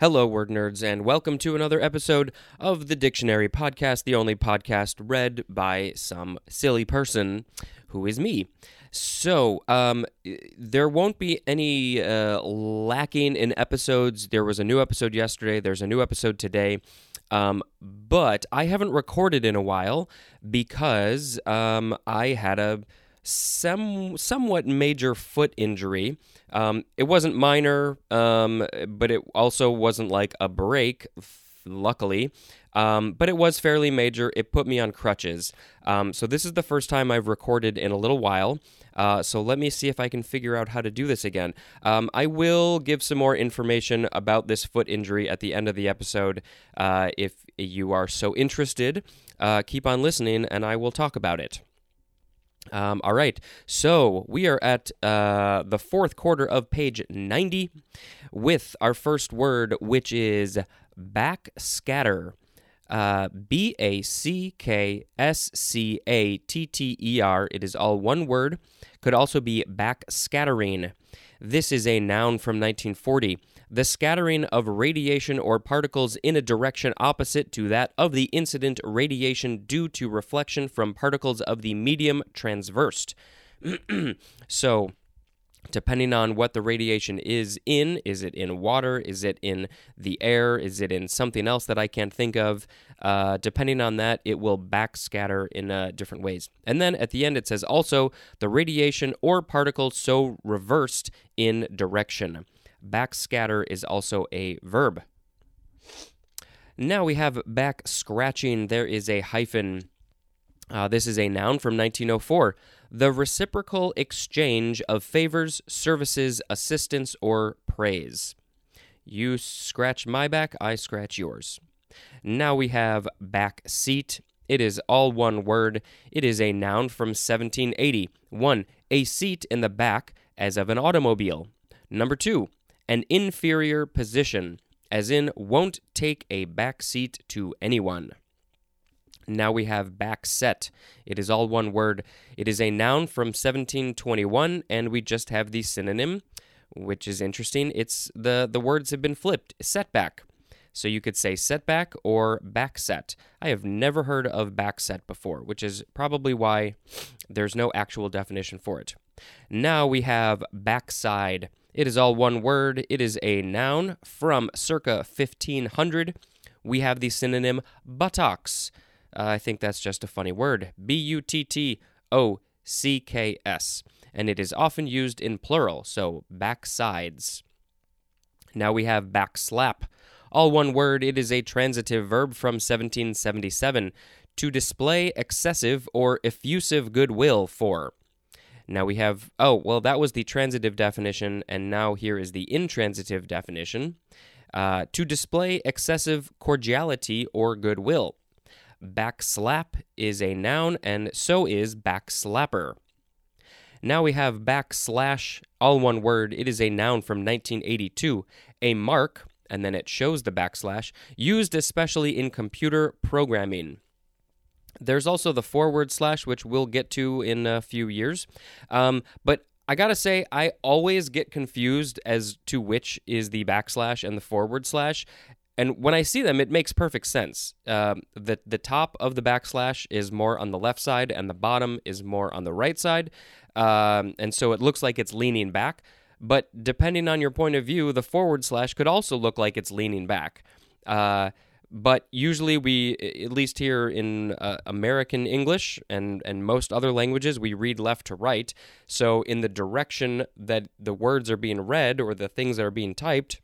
Hello, word nerds, and welcome to another episode of the Dictionary Podcast, the only podcast read by some silly person who is me. So, um, there won't be any uh, lacking in episodes. There was a new episode yesterday, there's a new episode today. Um, but I haven't recorded in a while because um, I had a some somewhat major foot injury. Um, it wasn't minor, um, but it also wasn't like a break. Luckily, um, but it was fairly major. It put me on crutches. Um, so this is the first time I've recorded in a little while. Uh, so let me see if I can figure out how to do this again. Um, I will give some more information about this foot injury at the end of the episode. Uh, if you are so interested, uh, keep on listening, and I will talk about it. Um, all right, so we are at uh, the fourth quarter of page 90 with our first word, which is backscatter. Uh, B A C K S C A T T E R. It is all one word. Could also be backscattering. This is a noun from 1940 the scattering of radiation or particles in a direction opposite to that of the incident radiation due to reflection from particles of the medium transversed. so, depending on what the radiation is in is it in water? Is it in the air? Is it in something else that i can't think of? Uh, depending on that it will backscatter in uh, different ways. And then at the end it says also the radiation or particle so reversed in direction Backscatter is also a verb. Now we have back scratching. There is a hyphen. Uh, this is a noun from 1904. The reciprocal exchange of favors, services, assistance, or praise. You scratch my back, I scratch yours. Now we have back seat. It is all one word. It is a noun from 1780. One, a seat in the back, as of an automobile. Number two, an inferior position, as in won't take a back seat to anyone. Now we have back set. It is all one word. It is a noun from 1721, and we just have the synonym, which is interesting. It's the, the words have been flipped. Setback. So you could say setback or backset. I have never heard of backset before, which is probably why there's no actual definition for it. Now we have backside. It is all one word. It is a noun from circa 1500. We have the synonym buttocks. Uh, I think that's just a funny word. B U T T O C K S. And it is often used in plural, so backsides. Now we have backslap. All one word, it is a transitive verb from 1777 to display excessive or effusive goodwill for. Now we have, oh, well, that was the transitive definition, and now here is the intransitive definition. Uh, to display excessive cordiality or goodwill. Backslap is a noun, and so is backslapper. Now we have backslash, all one word. It is a noun from 1982, a mark, and then it shows the backslash, used especially in computer programming. There's also the forward slash, which we'll get to in a few years. Um, but I gotta say, I always get confused as to which is the backslash and the forward slash. And when I see them, it makes perfect sense. Um, the the top of the backslash is more on the left side, and the bottom is more on the right side, um, and so it looks like it's leaning back. But depending on your point of view, the forward slash could also look like it's leaning back. Uh, but usually we at least here in uh, american english and, and most other languages we read left to right so in the direction that the words are being read or the things that are being typed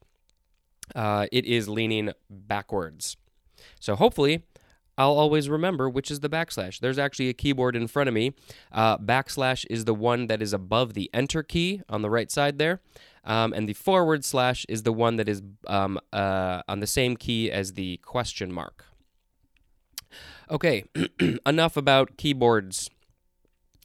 uh, it is leaning backwards so hopefully I'll always remember which is the backslash. There's actually a keyboard in front of me. Uh, backslash is the one that is above the enter key on the right side there. Um, and the forward slash is the one that is um, uh, on the same key as the question mark. Okay, enough about keyboards.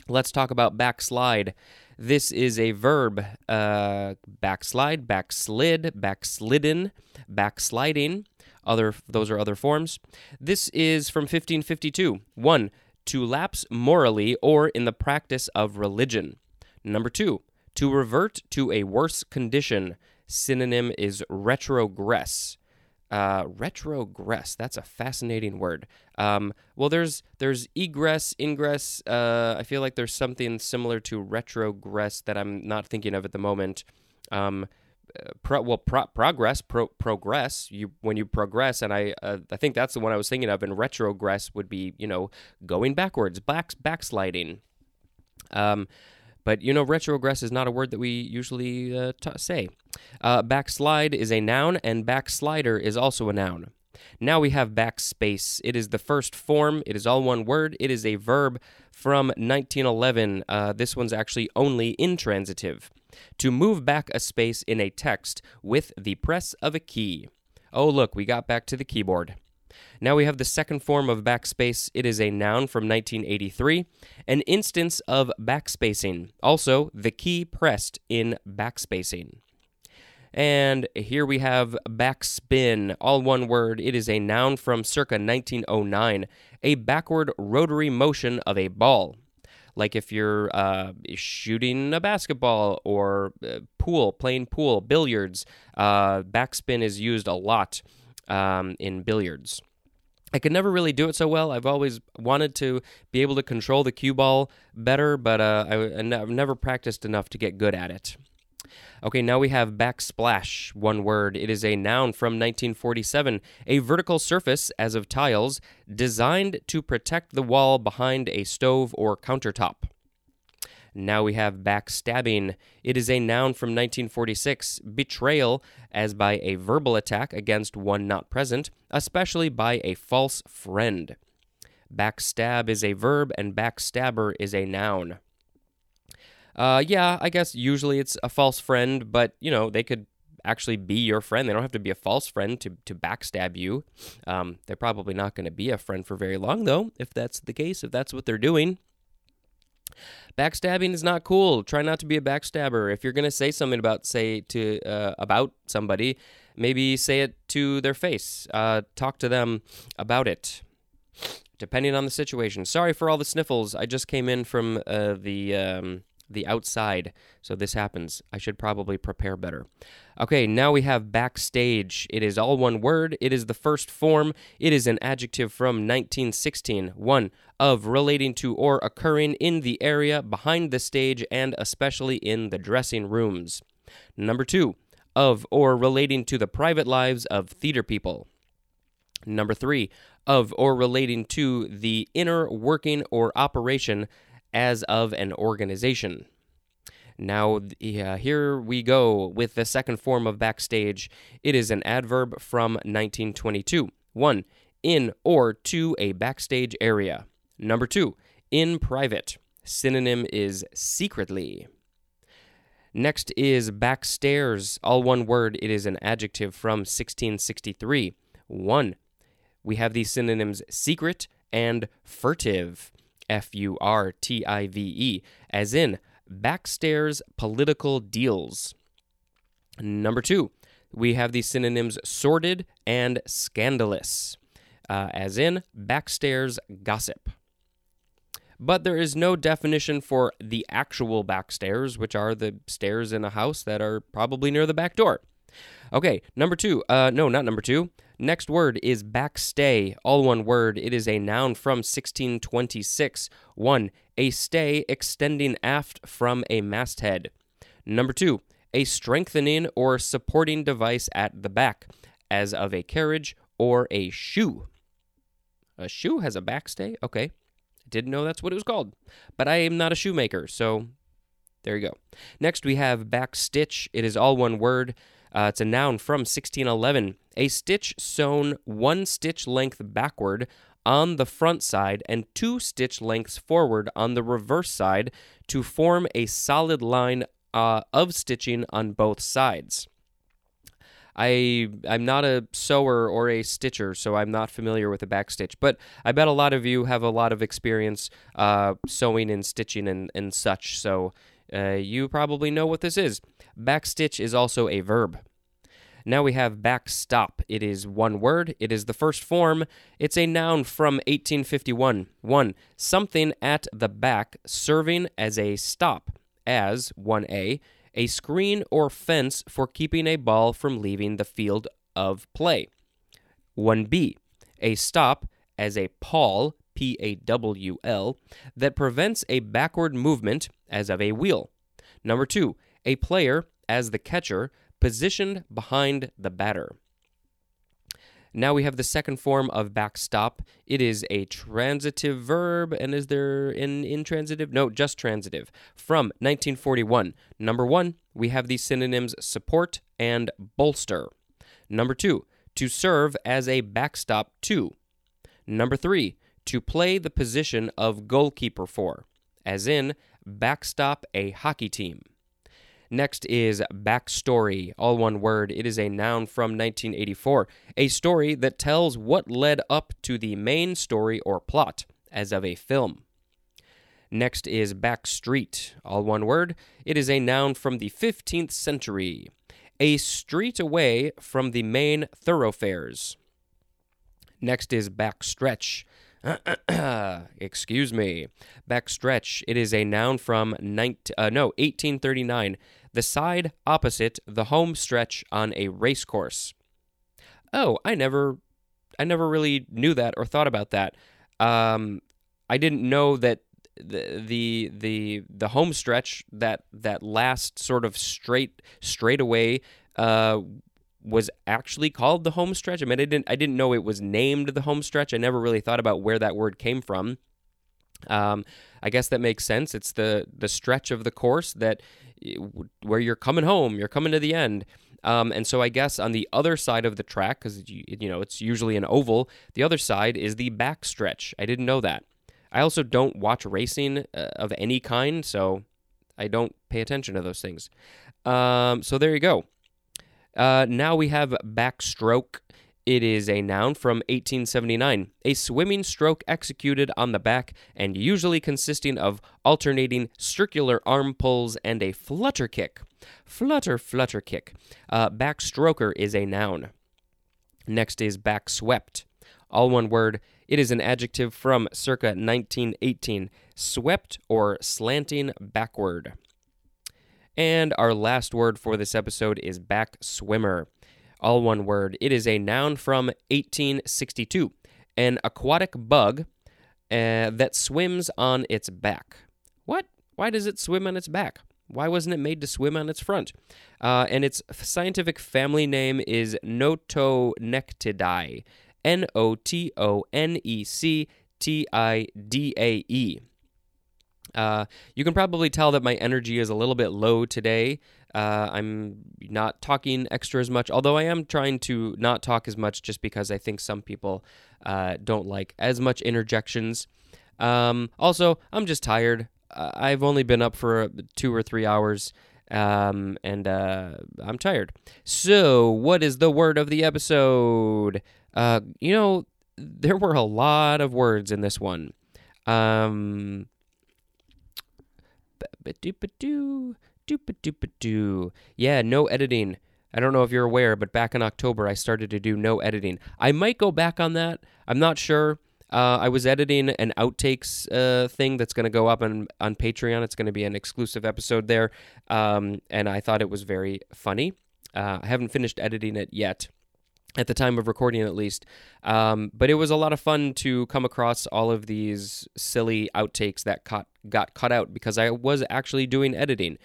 Let's talk about backslide. This is a verb uh, backslide, backslid, backslidden, backsliding. Other those are other forms. This is from 1552. 1. To lapse morally or in the practice of religion. Number 2. To revert to a worse condition, synonym is retrogress. Uh, retrogress. That's a fascinating word. Um, well, there's there's egress, ingress. Uh, I feel like there's something similar to retrogress that I'm not thinking of at the moment. Um, pro, well, pro, progress, pro, progress. You when you progress, and I uh, I think that's the one I was thinking of. And retrogress would be you know going backwards, back backsliding. Um, but you know, retrogress is not a word that we usually uh, t- say. Uh, backslide is a noun, and backslider is also a noun. Now we have backspace. It is the first form. It is all one word. It is a verb from 1911. Uh, this one's actually only intransitive. To move back a space in a text with the press of a key. Oh, look, we got back to the keyboard. Now we have the second form of backspace. It is a noun from 1983, an instance of backspacing. Also, the key pressed in backspacing. And here we have backspin, all one word. It is a noun from circa 1909, a backward rotary motion of a ball. Like if you're uh, shooting a basketball or uh, pool, playing pool, billiards, uh, backspin is used a lot um, in billiards. I could never really do it so well. I've always wanted to be able to control the cue ball better, but uh, I, have never practiced enough to get good at it. Okay, now we have backsplash, one word. It is a noun from 1947, a vertical surface, as of tiles, designed to protect the wall behind a stove or countertop. Now we have backstabbing. It is a noun from 1946, betrayal, as by a verbal attack against one not present, especially by a false friend. Backstab is a verb, and backstabber is a noun. Uh, yeah, I guess usually it's a false friend, but you know they could actually be your friend. They don't have to be a false friend to to backstab you. Um, they're probably not going to be a friend for very long, though. If that's the case, if that's what they're doing. Backstabbing is not cool. Try not to be a backstabber. If you're going to say something about say to uh, about somebody, maybe say it to their face. Uh, talk to them about it. Depending on the situation. Sorry for all the sniffles. I just came in from uh, the um, the outside. So this happens. I should probably prepare better. Okay, now we have backstage. It is all one word. It is the first form. It is an adjective from 1916. One, of relating to or occurring in the area behind the stage and especially in the dressing rooms. Number two, of or relating to the private lives of theater people. Number three, of or relating to the inner working or operation as of an organization. Now, uh, here we go with the second form of backstage. It is an adverb from 1922. One, in or to a backstage area. Number two, in private. Synonym is secretly. Next is backstairs, all one word. It is an adjective from 1663. One, we have these synonyms secret and furtive. F U R T I V E, as in backstairs political deals. Number two, we have the synonyms sordid and scandalous, uh, as in backstairs gossip. But there is no definition for the actual backstairs, which are the stairs in a house that are probably near the back door. Okay, number two. Uh, no, not number two. Next word is backstay, all one word. It is a noun from 1626. One, a stay extending aft from a masthead. Number two, a strengthening or supporting device at the back, as of a carriage or a shoe. A shoe has a backstay? Okay. Didn't know that's what it was called. But I am not a shoemaker, so there you go. Next, we have backstitch. It is all one word. Uh, it's a noun from 1611. A stitch sewn one stitch length backward on the front side and two stitch lengths forward on the reverse side to form a solid line uh, of stitching on both sides. I I'm not a sewer or a stitcher, so I'm not familiar with a backstitch. But I bet a lot of you have a lot of experience uh, sewing and stitching and, and such. So uh, you probably know what this is. Backstitch is also a verb. Now we have backstop. It is one word. It is the first form. It's a noun from 1851. 1. Something at the back serving as a stop, as 1a, a screen or fence for keeping a ball from leaving the field of play. 1b, a stop as a pawl, P A W L, that prevents a backward movement as of a wheel. Number two, a player as the catcher positioned behind the batter. Now we have the second form of backstop. It is a transitive verb, and is there an intransitive? No, just transitive. From 1941. Number one, we have the synonyms support and bolster. Number two, to serve as a backstop to. Number three, to play the position of goalkeeper for, as in backstop a hockey team. Next is backstory, all one word. It is a noun from 1984, a story that tells what led up to the main story or plot, as of a film. Next is backstreet, all one word. It is a noun from the 15th century, a street away from the main thoroughfares. Next is backstretch. Excuse me. Backstretch. It is a noun from 19, uh, no 1839 the side opposite the home stretch on a race course. Oh, I never, I never really knew that or thought about that. Um, I didn't know that the the the the home stretch that that last sort of straight straightaway uh, was actually called the home stretch. I mean, I didn't I didn't know it was named the home stretch. I never really thought about where that word came from. Um, I guess that makes sense. It's the the stretch of the course that where you're coming home, you're coming to the end. Um, and so I guess on the other side of the track, because you, you know it's usually an oval, the other side is the back stretch. I didn't know that. I also don't watch racing uh, of any kind, so I don't pay attention to those things. Um, so there you go. Uh, now we have backstroke. It is a noun from 1879, a swimming stroke executed on the back and usually consisting of alternating circular arm pulls and a flutter kick. Flutter, flutter kick. Uh, backstroker is a noun. Next is backswept. All one word. It is an adjective from circa 1918, swept or slanting backward. And our last word for this episode is back swimmer all one word. It is a noun from 1862, an aquatic bug uh, that swims on its back. What? Why does it swim on its back? Why wasn't it made to swim on its front? Uh, and its scientific family name is Notonectidae. N O T O N E C T I D A E. Uh, you can probably tell that my energy is a little bit low today. Uh, I'm not talking extra as much, although I am trying to not talk as much just because I think some people uh, don't like as much interjections. Um, also, I'm just tired. I've only been up for two or three hours. Um, and uh, I'm tired. So, what is the word of the episode? Uh, you know, there were a lot of words in this one. Um, yeah, no editing. I don't know if you're aware, but back in October, I started to do no editing. I might go back on that. I'm not sure. Uh, I was editing an outtakes uh, thing that's going to go up on, on Patreon. It's going to be an exclusive episode there. Um, and I thought it was very funny. Uh, I haven't finished editing it yet at the time of recording at least. Um, but it was a lot of fun to come across all of these silly outtakes that got, got cut out because I was actually doing editing.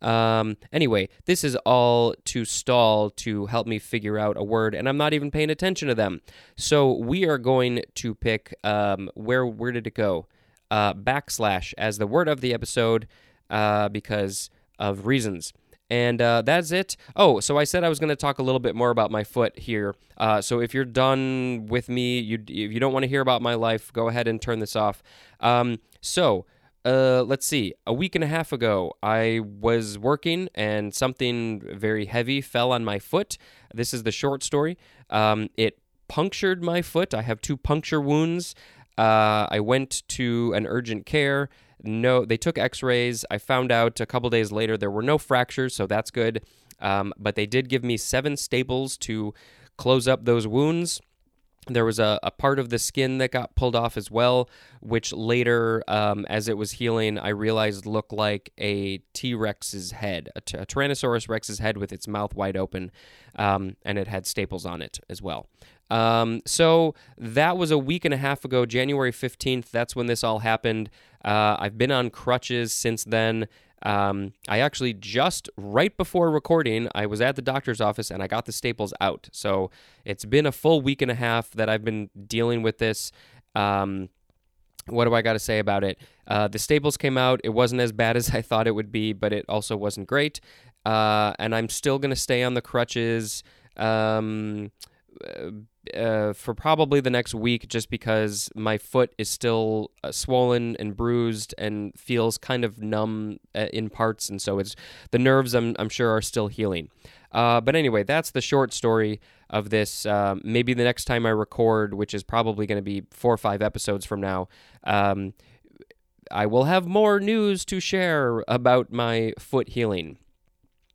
Um, anyway, this is all to stall to help me figure out a word, and I'm not even paying attention to them. So we are going to pick um, where where did it go? Uh, backslash as the word of the episode uh, because of reasons. And uh, that's it. Oh, so I said I was going to talk a little bit more about my foot here. Uh, so if you're done with me, you if you don't want to hear about my life, go ahead and turn this off. Um, so uh, let's see. A week and a half ago, I was working and something very heavy fell on my foot. This is the short story. Um, it punctured my foot. I have two puncture wounds. Uh, I went to an urgent care no, they took X-rays. I found out a couple days later there were no fractures, so that's good. Um, but they did give me seven staples to close up those wounds. There was a, a part of the skin that got pulled off as well, which later, um, as it was healing, I realized looked like a T Rex's head, a, t- a Tyrannosaurus Rex's head with its mouth wide open, um, and it had staples on it as well. Um, so that was a week and a half ago, January 15th. That's when this all happened. Uh, I've been on crutches since then. Um, I actually just right before recording, I was at the doctor's office and I got the staples out. So it's been a full week and a half that I've been dealing with this. Um, what do I got to say about it? Uh, the staples came out. It wasn't as bad as I thought it would be, but it also wasn't great. Uh, and I'm still going to stay on the crutches. Um, uh, for probably the next week just because my foot is still uh, swollen and bruised and feels kind of numb uh, in parts. And so it's the nerves I'm, I'm sure are still healing. Uh, but anyway that's the short story of this. Uh, maybe the next time I record which is probably going to be four or five episodes from now um, I will have more news to share about my foot healing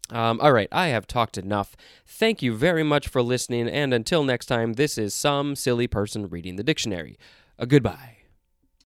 um, all right, I have talked enough. Thank you very much for listening, and until next time, this is some silly person reading the dictionary. A goodbye.